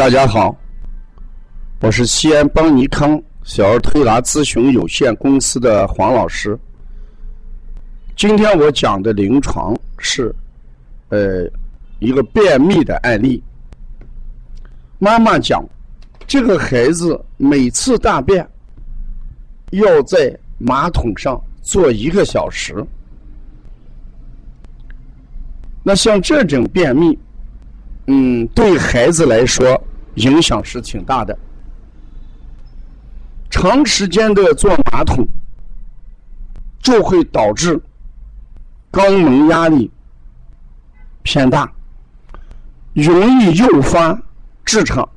大家好，我是西安邦尼康小儿推拿咨询有限公司的黄老师。今天我讲的临床是，呃，一个便秘的案例。妈妈讲，这个孩子每次大便要在马桶上坐一个小时。那像这种便秘，嗯，对孩子来说。影响是挺大的，长时间的坐马桶就会导致肛门压力偏大，容易诱发痔疮。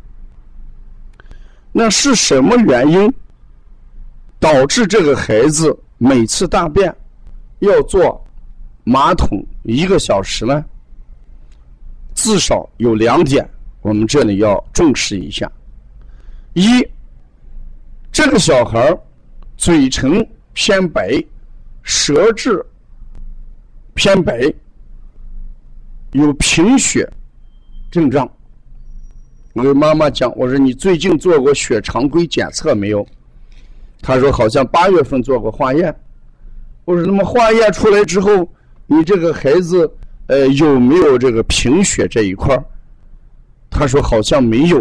那是什么原因导致这个孩子每次大便要坐马桶一个小时呢？至少有两点。我们这里要重视一下：一，这个小孩嘴唇偏白，舌质偏白，有贫血症状。我跟妈妈讲，我说你最近做过血常规检测没有？他说好像八月份做过化验。我说那么化验出来之后，你这个孩子呃有没有这个贫血这一块？他说好像没有，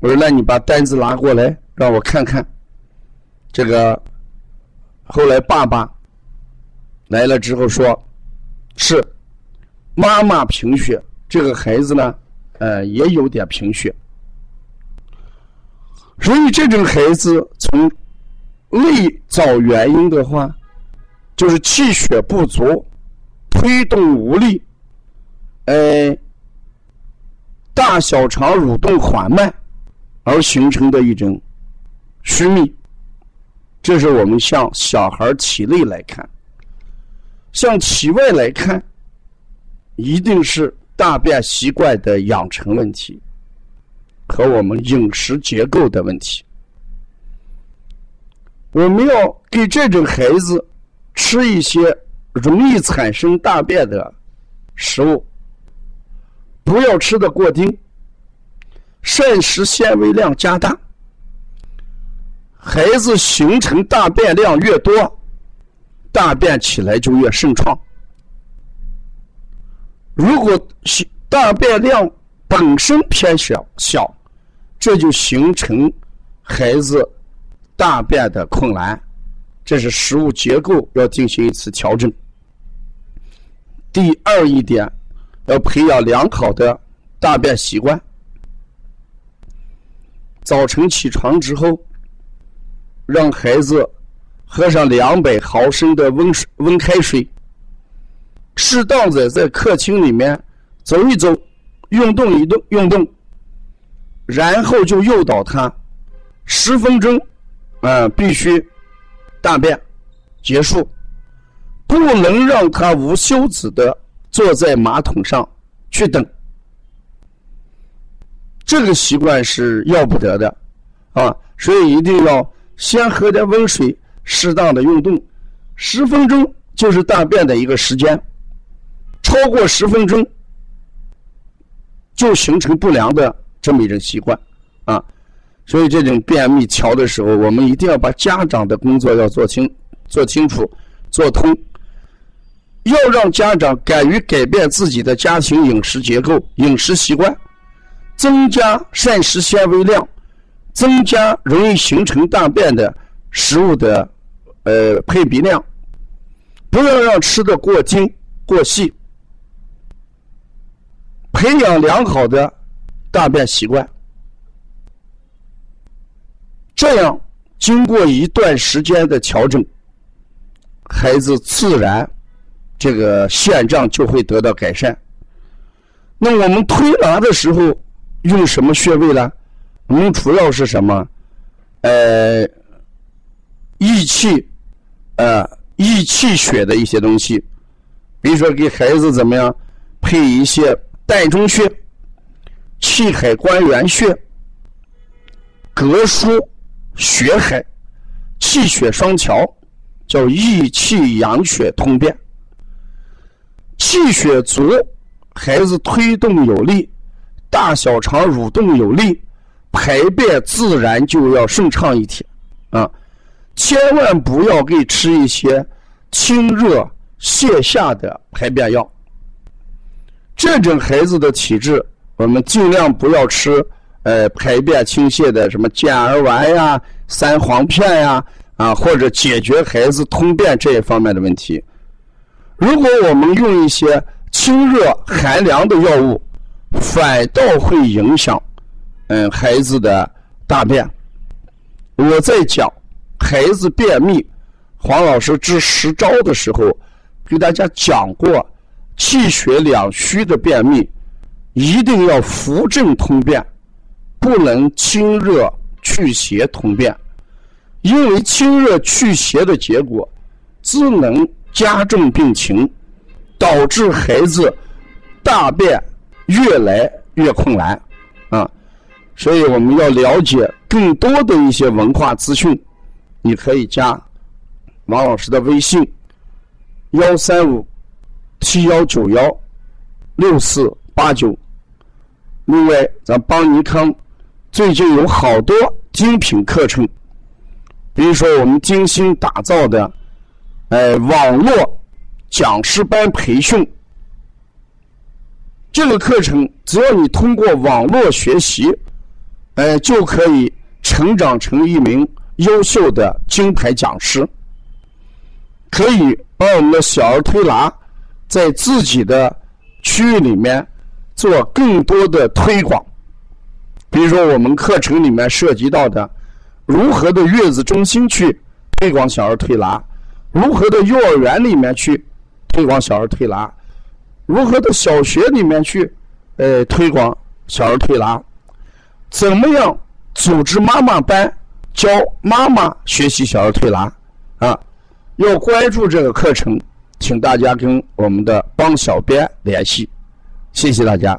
我说那你把单子拿过来让我看看。这个后来爸爸来了之后说，是妈妈贫血，这个孩子呢，呃也有点贫血，所以这种孩子从内找原因的话，就是气血不足，推动无力，哎。大小肠蠕动缓慢而形成的一种虚秘，这是我们向小孩体内来看；向体外来看，一定是大便习惯的养成问题和我们饮食结构的问题。我们要给这种孩子吃一些容易产生大便的食物。不要吃的过丁，膳食纤维量加大。孩子形成大便量越多，大便起来就越盛创。如果大便量本身偏小小，这就形成孩子大便的困难，这是食物结构要进行一次调整。第二一点。要培养良好的大便习惯。早晨起床之后，让孩子喝上两百毫升的温水、温开水，适当的在客厅里面走一走，运动一动、运动，然后就诱导他十分钟，啊，必须大便结束，不能让他无休止的。坐在马桶上去等，这个习惯是要不得的啊！所以一定要先喝点温水，适当的运动，十分钟就是大便的一个时间，超过十分钟就形成不良的这么一种习惯啊！所以这种便秘调的时候，我们一定要把家长的工作要做清、做清楚、做通。要让家长敢于改变自己的家庭饮食结构、饮食习惯，增加膳食纤维量，增加容易形成大便的食物的呃配比量，不要让吃的过精过细，培养良好的大便习惯，这样经过一段时间的调整，孩子自然。这个现状就会得到改善。那我们推拿的时候用什么穴位呢？我们主要是什么？呃，益气，呃，益气血的一些东西。比如说给孩子怎么样配一些膻中穴、气海关元穴、膈腧、血海，气血双调，叫益气养血通便。气血足，孩子推动有力，大小肠蠕动有力，排便自然就要顺畅一些啊！千万不要给吃一些清热泻下的排便药。这种孩子的体质，我们尽量不要吃呃排便清泻的什么健儿丸呀、三黄片呀啊，或者解决孩子通便这一方面的问题。如果我们用一些清热寒凉的药物，反倒会影响嗯孩子的大便。我在讲孩子便秘，黄老师治十招的时候，给大家讲过。气血两虚的便秘，一定要扶正通便，不能清热去邪通便，因为清热去邪的结果，只能加重病情，导致孩子大便越来越困难啊！所以我们要了解更多的一些文化资讯，你可以加王老师的微信：幺三五。七幺九幺六四八九。另外，咱邦尼康最近有好多精品课程，比如说我们精心打造的，哎，网络讲师班培训。这个课程只要你通过网络学习，哎，就可以成长成一名优秀的金牌讲师，可以把我们的小儿推拿。在自己的区域里面做更多的推广，比如说我们课程里面涉及到的，如何的月子中心去推广小儿推拿，如何的幼儿园里面去推广小儿推拿，如何的小学里面去呃推广小儿推拿，怎么样组织妈妈班教妈妈学习小儿推拿啊？要关注这个课程。请大家跟我们的帮小编联系，谢谢大家。